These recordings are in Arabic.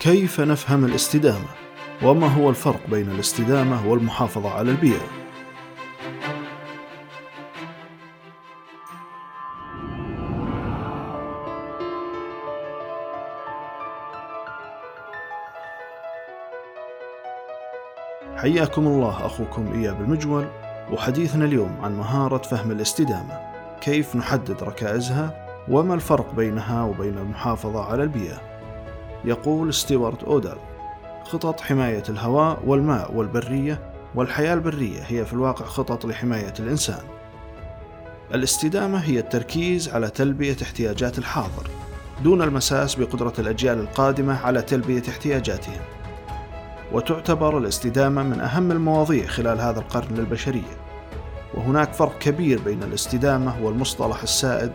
كيف نفهم الاستدامة؟ وما هو الفرق بين الاستدامة والمحافظة على البيئة؟ حياكم الله أخوكم إياب المجول وحديثنا اليوم عن مهارة فهم الاستدامة كيف نحدد ركائزها وما الفرق بينها وبين المحافظة على البيئة يقول ستيوارت أودال خطط حماية الهواء والماء والبرية والحياة البرية هي في الواقع خطط لحماية الإنسان. الاستدامة هي التركيز على تلبية احتياجات الحاضر دون المساس بقدرة الأجيال القادمة على تلبية احتياجاتهم. وتعتبر الاستدامة من أهم المواضيع خلال هذا القرن للبشرية. وهناك فرق كبير بين الاستدامة والمصطلح السائد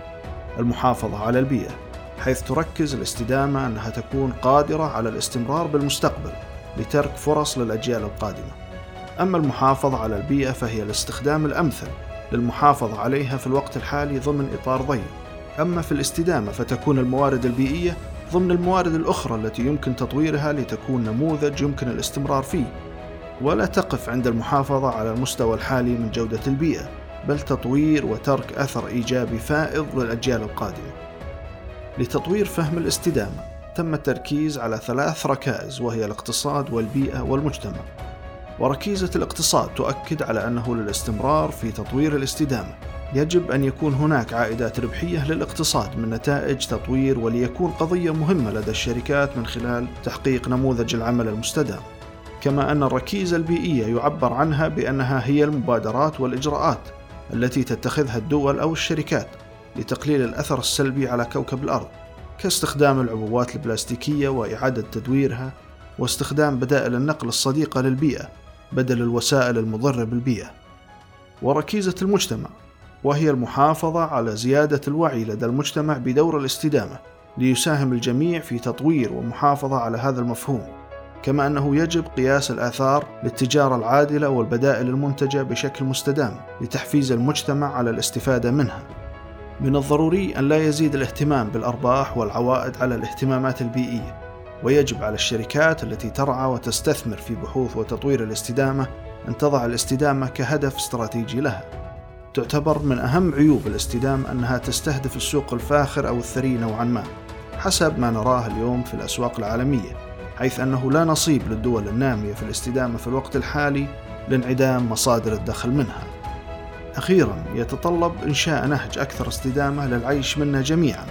المحافظة على البيئة. حيث تركز الاستدامة أنها تكون قادرة على الاستمرار بالمستقبل لترك فرص للأجيال القادمة. أما المحافظة على البيئة فهي الاستخدام الأمثل للمحافظة عليها في الوقت الحالي ضمن إطار ضيق. أما في الاستدامة فتكون الموارد البيئية ضمن الموارد الأخرى التي يمكن تطويرها لتكون نموذج يمكن الاستمرار فيه. ولا تقف عند المحافظة على المستوى الحالي من جودة البيئة بل تطوير وترك أثر إيجابي فائض للأجيال القادمة. لتطوير فهم الاستدامة تم التركيز على ثلاث ركائز وهي الاقتصاد والبيئة والمجتمع. وركيزة الاقتصاد تؤكد على أنه للاستمرار في تطوير الاستدامة يجب أن يكون هناك عائدات ربحية للاقتصاد من نتائج تطوير وليكون قضية مهمة لدى الشركات من خلال تحقيق نموذج العمل المستدام. كما أن الركيزة البيئية يعبر عنها بأنها هي المبادرات والإجراءات التي تتخذها الدول أو الشركات لتقليل الأثر السلبي على كوكب الأرض كاستخدام العبوات البلاستيكية وإعادة تدويرها واستخدام بدائل النقل الصديقة للبيئة بدل الوسائل المضرة بالبيئة وركيزة المجتمع وهي المحافظة على زيادة الوعي لدى المجتمع بدور الاستدامة ليساهم الجميع في تطوير ومحافظة على هذا المفهوم كما أنه يجب قياس الآثار للتجارة العادلة والبدائل المنتجة بشكل مستدام لتحفيز المجتمع على الاستفادة منها. من الضروري أن لا يزيد الاهتمام بالأرباح والعوائد على الاهتمامات البيئية، ويجب على الشركات التي ترعى وتستثمر في بحوث وتطوير الاستدامة أن تضع الاستدامة كهدف استراتيجي لها. تعتبر من أهم عيوب الاستدامة أنها تستهدف السوق الفاخر أو الثري نوعا ما، حسب ما نراه اليوم في الأسواق العالمية حيث أنه لا نصيب للدول النامية في الاستدامة في الوقت الحالي لانعدام مصادر الدخل منها. أخيرا يتطلب إنشاء نهج أكثر استدامة للعيش منا جميعا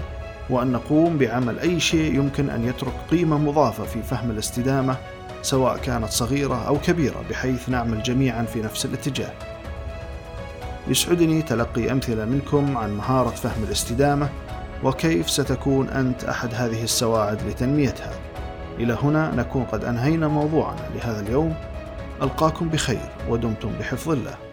وأن نقوم بعمل أي شيء يمكن أن يترك قيمة مضافة في فهم الاستدامة سواء كانت صغيرة أو كبيرة بحيث نعمل جميعا في نفس الاتجاه. يسعدني تلقي أمثلة منكم عن مهارة فهم الاستدامة وكيف ستكون أنت أحد هذه السواعد لتنميتها. إلى هنا نكون قد أنهينا موضوعنا لهذا اليوم ألقاكم بخير ودمتم بحفظ الله